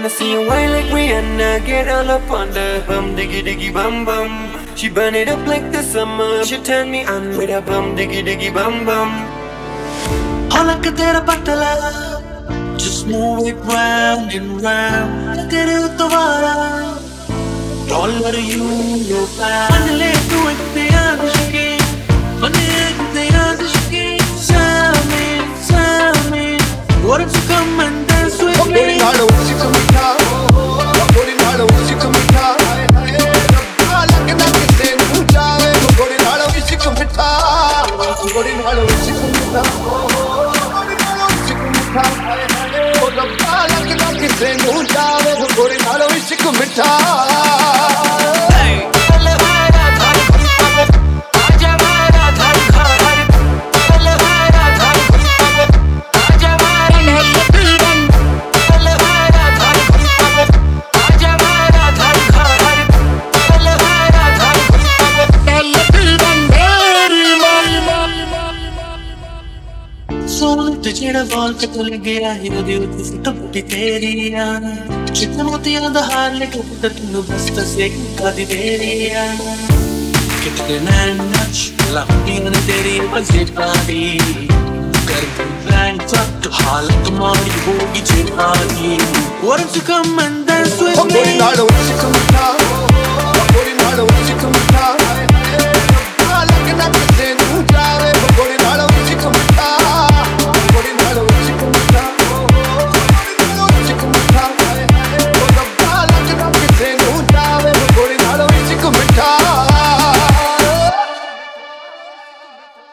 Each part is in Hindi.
wanna see you whine like Rihanna. Get all up on the bum diggy diggy bum bum. She burn it up like the summer. She turn me on with her bum diggy diggy bum bum. Hola que tera patala Just move it round and round. Tere uttavara Taller you, you're fine ਕੋੜੀ ਨਾਲ ਉਸਿਕ ਮਿੱਠਾ ਸੋਹਣੇ ਤੇ ਜਿਹੜਾ ਵਾਲ ਤੇ ਤੁਲ ਗਿਆ ਹੈ ਉਹਦੇ ਉੱਤੇ ਫੁੱਟ ਫੁੱਟੀ ਤੇਰੀਆਂ ਚਿੱਤ ಚಿಕ್ಕಮತಿಯಾದ ಹಾರ್ಲಿ ಕಟ್ಟಿದ್ದನ್ನು ಬಸ್ತ ಸೇಕು ಕಾದಿದೇರಿಯ कितने नैन नच लंबी ने तेरी बजेटारी कर बैंक तक हालत तुम्हारी होगी जेठारी What if you come and dance with me? What if you come and dance? What if you come and dance?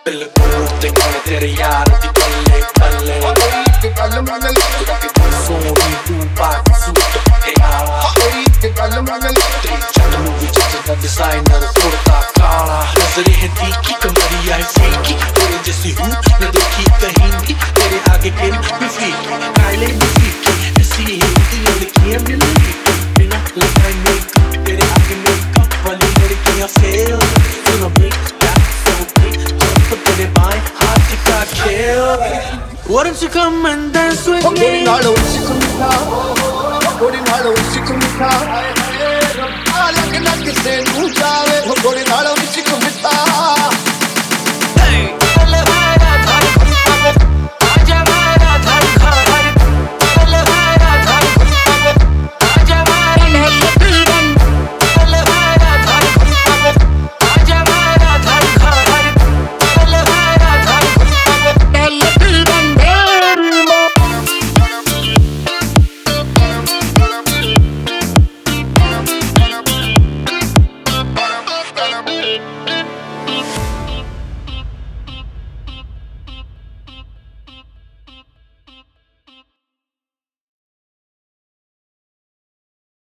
Billy Urte kolla tere yaar di palle palle Oi ke kalle mane latte Soni dupa suit ke aala Oi ke kalle mane latte Chand movie chacha da designer kurta kaala नजरे है तीखी कमरिया है फीकी तेरे जैसी हूँ न देखी कहीं भी तेरे आगे के भी फीकी काले भी फीकी ऐसी हिंदी लड़कियाँ मिलेंगी बिना लगाए baby boy, hard to got killed. Why don't you come and dance with me? Holding hollow, she come to Holding hollow, she come to All I can ask is,